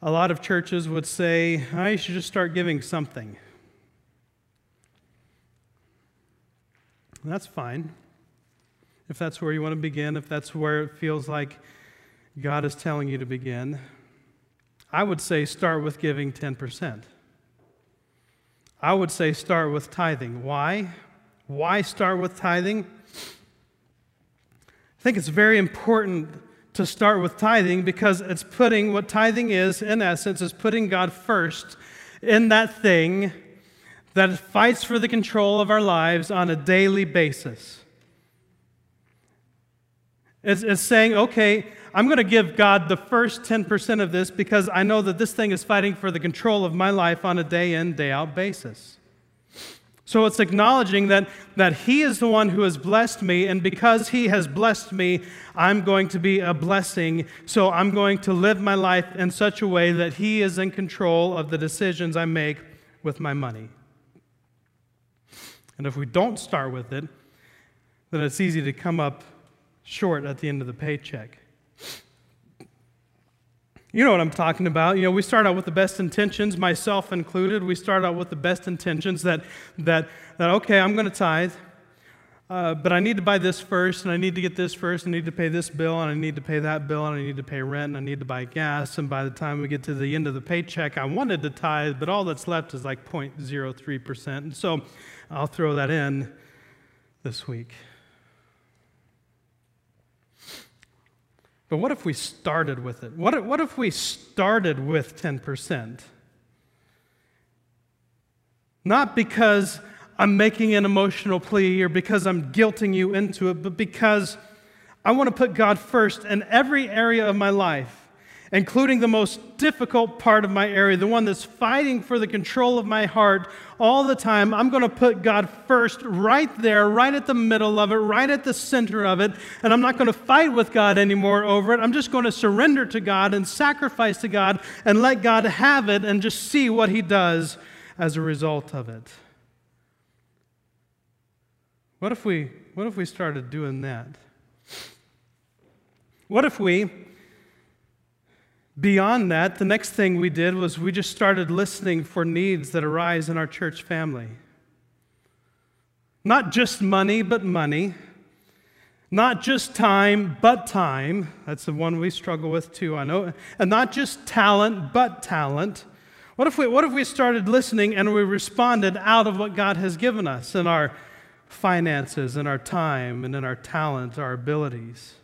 A lot of churches would say, I should just start giving something. That's fine. If that's where you want to begin, if that's where it feels like God is telling you to begin, I would say start with giving 10%. I would say start with tithing. Why? Why start with tithing? I think it's very important to start with tithing because it's putting what tithing is, in essence, is putting God first in that thing that fights for the control of our lives on a daily basis. It's, it's saying, okay, I'm going to give God the first 10% of this because I know that this thing is fighting for the control of my life on a day in, day out basis. So it's acknowledging that, that He is the one who has blessed me, and because He has blessed me, I'm going to be a blessing. So I'm going to live my life in such a way that He is in control of the decisions I make with my money. And if we don't start with it, then it's easy to come up short at the end of the paycheck. You know what I'm talking about. You know, we start out with the best intentions, myself included. We start out with the best intentions that, that, that okay, I'm going to tithe, uh, but I need to buy this first, and I need to get this first, I need to pay this bill, and I need to pay that bill, and I need to pay rent, and I need to buy gas. And by the time we get to the end of the paycheck, I wanted to tithe, but all that's left is like 0.03%. And so I'll throw that in this week. But what if we started with it? What if, what if we started with 10%? Not because I'm making an emotional plea or because I'm guilting you into it, but because I want to put God first in every area of my life including the most difficult part of my area, the one that's fighting for the control of my heart all the time, I'm going to put God first right there, right at the middle of it, right at the center of it, and I'm not going to fight with God anymore over it. I'm just going to surrender to God and sacrifice to God and let God have it and just see what He does as a result of it. What if we, what if we started doing that? What if we Beyond that, the next thing we did was we just started listening for needs that arise in our church family. Not just money, but money. Not just time, but time. That's the one we struggle with too, I know. And not just talent, but talent. What if we, what if we started listening and we responded out of what God has given us in our finances, in our time, and in our talent, our abilities?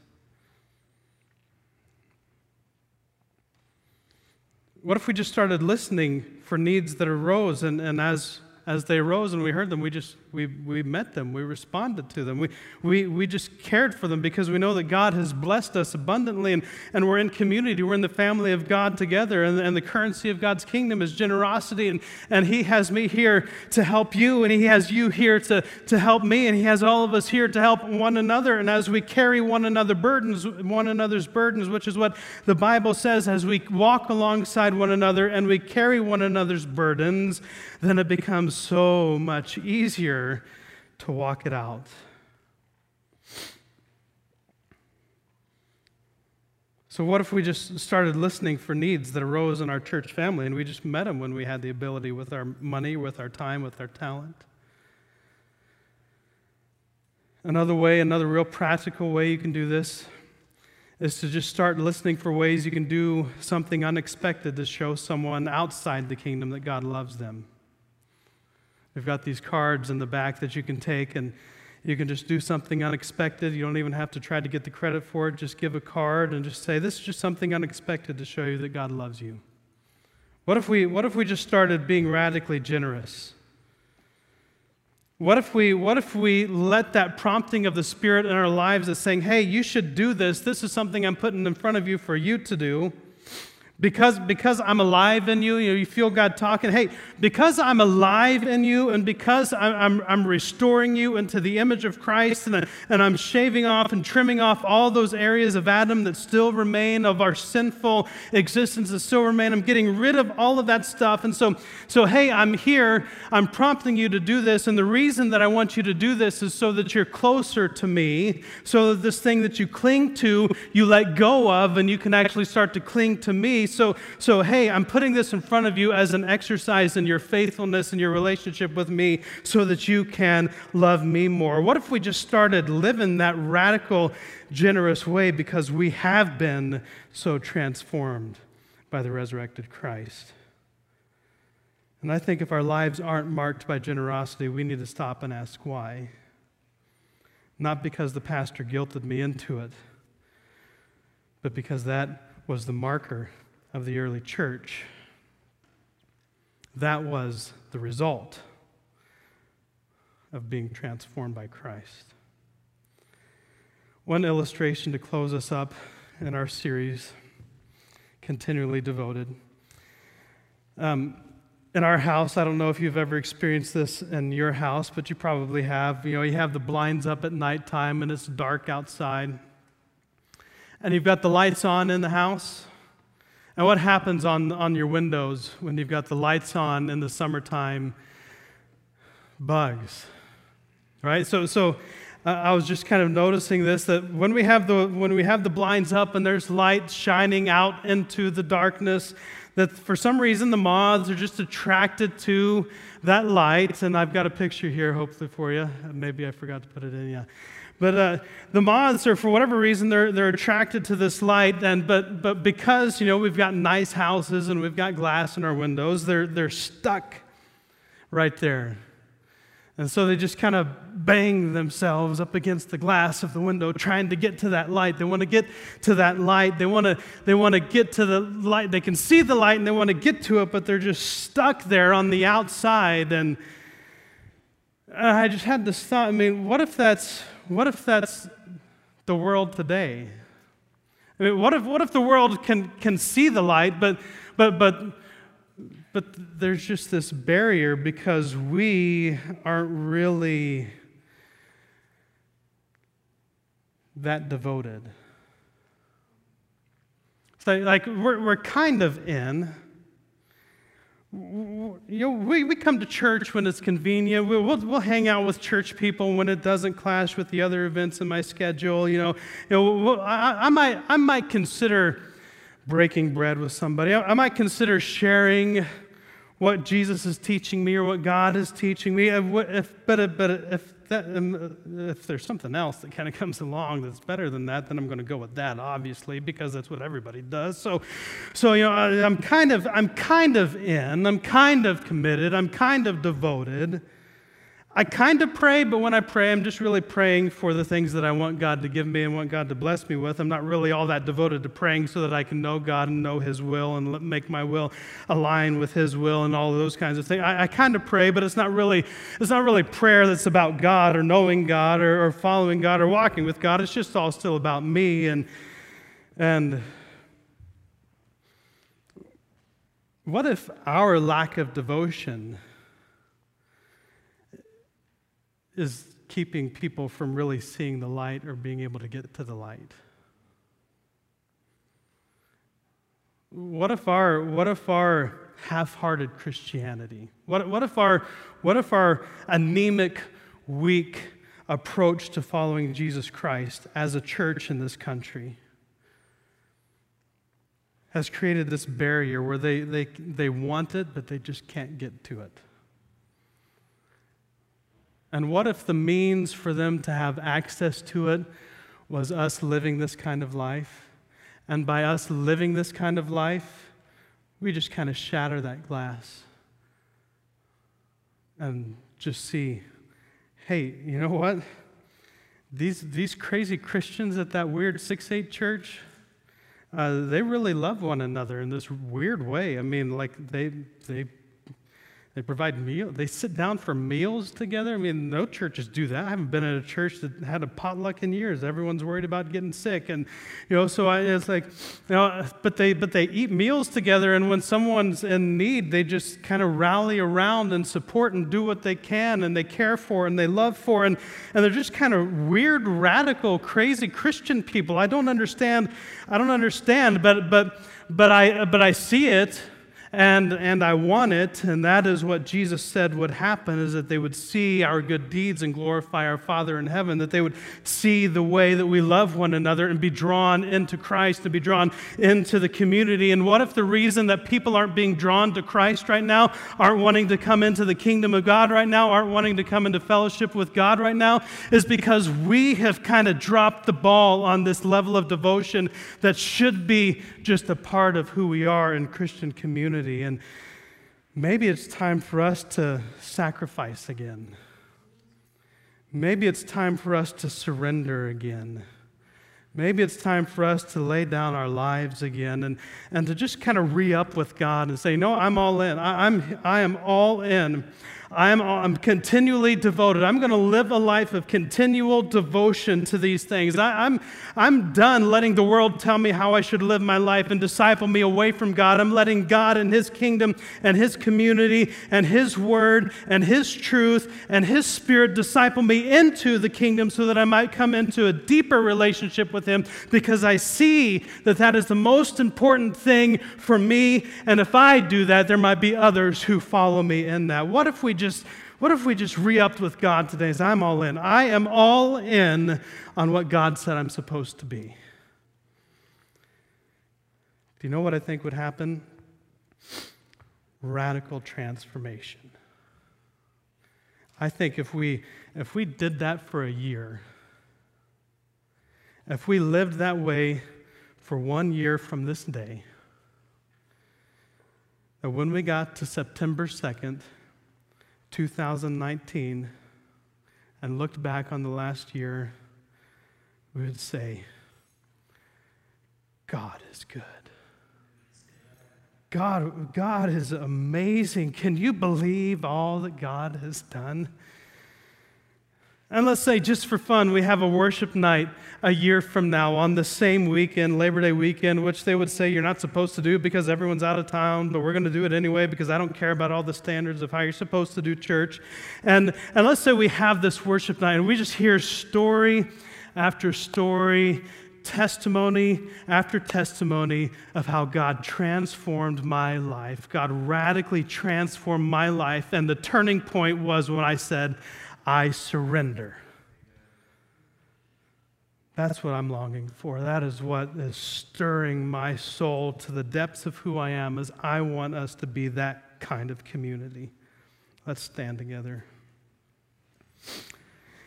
What if we just started listening for needs that arose and, and as as they arose and we heard them, we just we, we met them, we responded to them, we, we, we just cared for them because we know that God has blessed us abundantly and, and we're in community, we're in the family of God together, and, and the currency of God's kingdom is generosity, and, and He has me here to help you, and He has you here to, to help me, and He has all of us here to help one another. And as we carry one another burdens, one another's burdens, which is what the Bible says, as we walk alongside one another and we carry one another's burdens, then it becomes so much easier to walk it out. So, what if we just started listening for needs that arose in our church family and we just met them when we had the ability with our money, with our time, with our talent? Another way, another real practical way you can do this is to just start listening for ways you can do something unexpected to show someone outside the kingdom that God loves them. We've got these cards in the back that you can take and you can just do something unexpected. You don't even have to try to get the credit for it. Just give a card and just say, This is just something unexpected to show you that God loves you. What if we, what if we just started being radically generous? What if, we, what if we let that prompting of the Spirit in our lives as saying, hey, you should do this. This is something I'm putting in front of you for you to do. Because, because I'm alive in you, you, know, you feel God talking. Hey, because I'm alive in you and because I'm, I'm, I'm restoring you into the image of Christ and, and I'm shaving off and trimming off all those areas of Adam that still remain, of our sinful existence that still remain, I'm getting rid of all of that stuff. And so, so, hey, I'm here. I'm prompting you to do this. And the reason that I want you to do this is so that you're closer to me, so that this thing that you cling to, you let go of, and you can actually start to cling to me so, so, hey, I'm putting this in front of you as an exercise in your faithfulness and your relationship with me so that you can love me more. What if we just started living that radical, generous way because we have been so transformed by the resurrected Christ? And I think if our lives aren't marked by generosity, we need to stop and ask why. Not because the pastor guilted me into it, but because that was the marker of the early church. That was the result of being transformed by Christ. One illustration to close us up in our series, Continually Devoted. Um, in our house, I don't know if you've ever experienced this in your house, but you probably have. You know, you have the blinds up at nighttime and it's dark outside. And you've got the lights on in the house. And what happens on, on your windows when you've got the lights on in the summertime? Bugs, right? So, so uh, I was just kind of noticing this that when we have the when we have the blinds up and there's light shining out into the darkness, that for some reason the moths are just attracted to that light. And I've got a picture here, hopefully for you. Maybe I forgot to put it in. Yeah. But uh, the moths are, for whatever reason, they're, they're attracted to this light. And, but, but because, you know, we've got nice houses and we've got glass in our windows, they're, they're stuck right there. And so they just kind of bang themselves up against the glass of the window trying to get to that light. They want to get to that light. They want to, they want to get to the light. They can see the light and they want to get to it, but they're just stuck there on the outside. And I just had this thought I mean, what if that's what if that's the world today? I mean, what if, what if the world can, can see the light, but, but, but, but there's just this barrier because we aren't really that devoted? So, like, we're, we're kind of in, you know, we, we come to church when it's convenient. We'll, we'll, we'll, hang out with church people when it doesn't clash with the other events in my schedule. You know, you know we'll, I, I, might, I might consider breaking bread with somebody. I, I might consider sharing what Jesus is teaching me or what God is teaching me. If, but, but if that, um, if there's something else that kind of comes along that's better than that, then I'm going to go with that, obviously, because that's what everybody does. So, so you know, I, I'm kind of, I'm kind of in, I'm kind of committed, I'm kind of devoted. I kind of pray, but when I pray, I'm just really praying for the things that I want God to give me and want God to bless me with. I'm not really all that devoted to praying so that I can know God and know His will and make my will align with His will and all those kinds of things. I, I kind of pray, but it's not really it's not really prayer that's about God or knowing God or, or following God or walking with God. It's just all still about me and and what if our lack of devotion is keeping people from really seeing the light or being able to get to the light? What if our, what if our half-hearted Christianity, what, what, if our, what if our anemic, weak approach to following Jesus Christ as a church in this country has created this barrier where they, they, they want it, but they just can't get to it? And what if the means for them to have access to it was us living this kind of life? And by us living this kind of life, we just kind of shatter that glass and just see hey, you know what? These, these crazy Christians at that weird 6 8 church, uh, they really love one another in this weird way. I mean, like, they, they they provide meal. They sit down for meals together. I mean, no churches do that. I haven't been in a church that had a potluck in years. Everyone's worried about getting sick, and you know, so I, it's like, you know, but they but they eat meals together, and when someone's in need, they just kind of rally around and support and do what they can, and they care for and they love for, and and they're just kind of weird, radical, crazy Christian people. I don't understand. I don't understand, but but but I but I see it and, and I want it, and that is what Jesus said would happen, is that they would see our good deeds and glorify our Father in heaven, that they would see the way that we love one another and be drawn into Christ and be drawn into the community. And what if the reason that people aren't being drawn to Christ right now, aren't wanting to come into the kingdom of God right now, aren't wanting to come into fellowship with God right now, is because we have kind of dropped the ball on this level of devotion that should be just a part of who we are in Christian community. And maybe it's time for us to sacrifice again. Maybe it's time for us to surrender again. Maybe it's time for us to lay down our lives again and, and to just kind of re up with God and say, No, I'm all in. I, I'm, I am all in. I'm, I'm continually devoted. I'm going to live a life of continual devotion to these things. I, I'm, I'm done letting the world tell me how I should live my life and disciple me away from God. I'm letting God and His kingdom and His community and His word and His truth and His spirit disciple me into the kingdom so that I might come into a deeper relationship with Him because I see that that is the most important thing for me. And if I do that, there might be others who follow me in that. What if we just what if we just re-upped with God today as I'm all in? I am all in on what God said I'm supposed to be. Do you know what I think would happen? Radical transformation. I think if we if we did that for a year, if we lived that way for one year from this day, that when we got to September 2nd, 2019 and looked back on the last year, we would say, God is good. God, God is amazing. Can you believe all that God has done? And let's say, just for fun, we have a worship night a year from now on the same weekend, Labor Day weekend, which they would say you're not supposed to do because everyone's out of town, but we're going to do it anyway because I don't care about all the standards of how you're supposed to do church. And, and let's say we have this worship night and we just hear story after story, testimony after testimony of how God transformed my life. God radically transformed my life. And the turning point was when I said, I surrender. That's what I'm longing for. That is what is stirring my soul to the depths of who I am is I want us to be that kind of community. Let's stand together.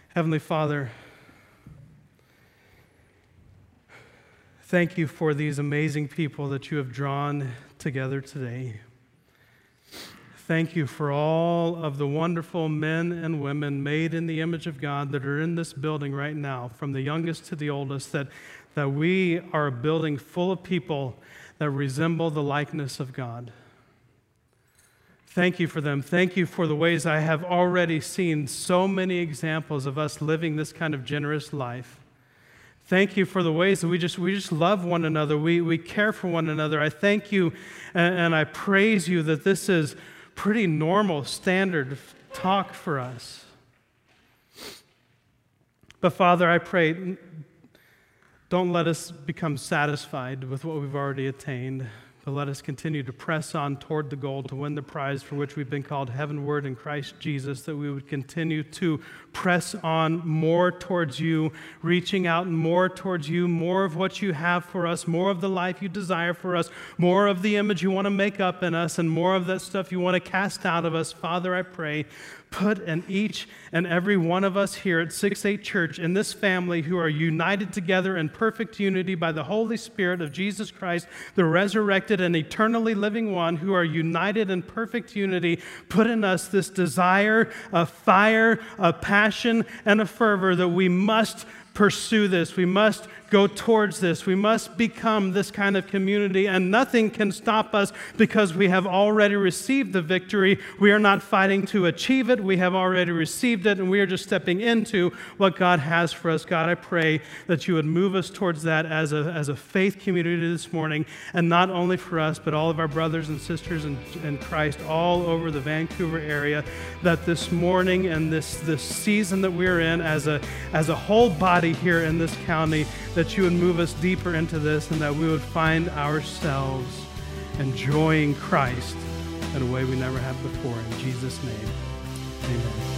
Heavenly Father, thank you for these amazing people that you have drawn together today. Thank you for all of the wonderful men and women made in the image of God that are in this building right now, from the youngest to the oldest, that, that we are a building full of people that resemble the likeness of God. Thank you for them. Thank you for the ways I have already seen so many examples of us living this kind of generous life. Thank you for the ways that we just, we just love one another. We, we care for one another. I thank you and, and I praise you that this is pretty normal, standard talk for us. But Father, I pray, don't let us become satisfied with what we've already attained. But let us continue to press on toward the goal to win the prize for which we've been called heavenward in Christ Jesus, that we would continue to press on more towards you, reaching out more towards you, more of what you have for us, more of the life you desire for us, more of the image you want to make up in us, and more of that stuff you want to cast out of us. Father, I pray put in each and every one of us here at 6 8 Church in this family who are united together in perfect unity by the Holy Spirit of Jesus Christ, the resurrected and eternally living one, who are united in perfect unity. Put in us this desire, a fire, a passion, and a fervor that we must pursue this. We must go towards this. We must become this kind of community, and nothing can stop us because we have already received the victory. We are not fighting to achieve it, we have already received it, and we are just stepping into what God has for us. God, I pray that you would move us towards that as a, as a faith community this morning, and not only for us, but all of our brothers and sisters in, in Christ all over the Vancouver area, that this morning and this, this season that we're in as a, as a whole body here in this county, that you would move us deeper into this and that we would find ourselves enjoying Christ in a way we never have before. In Jesus' name, amen.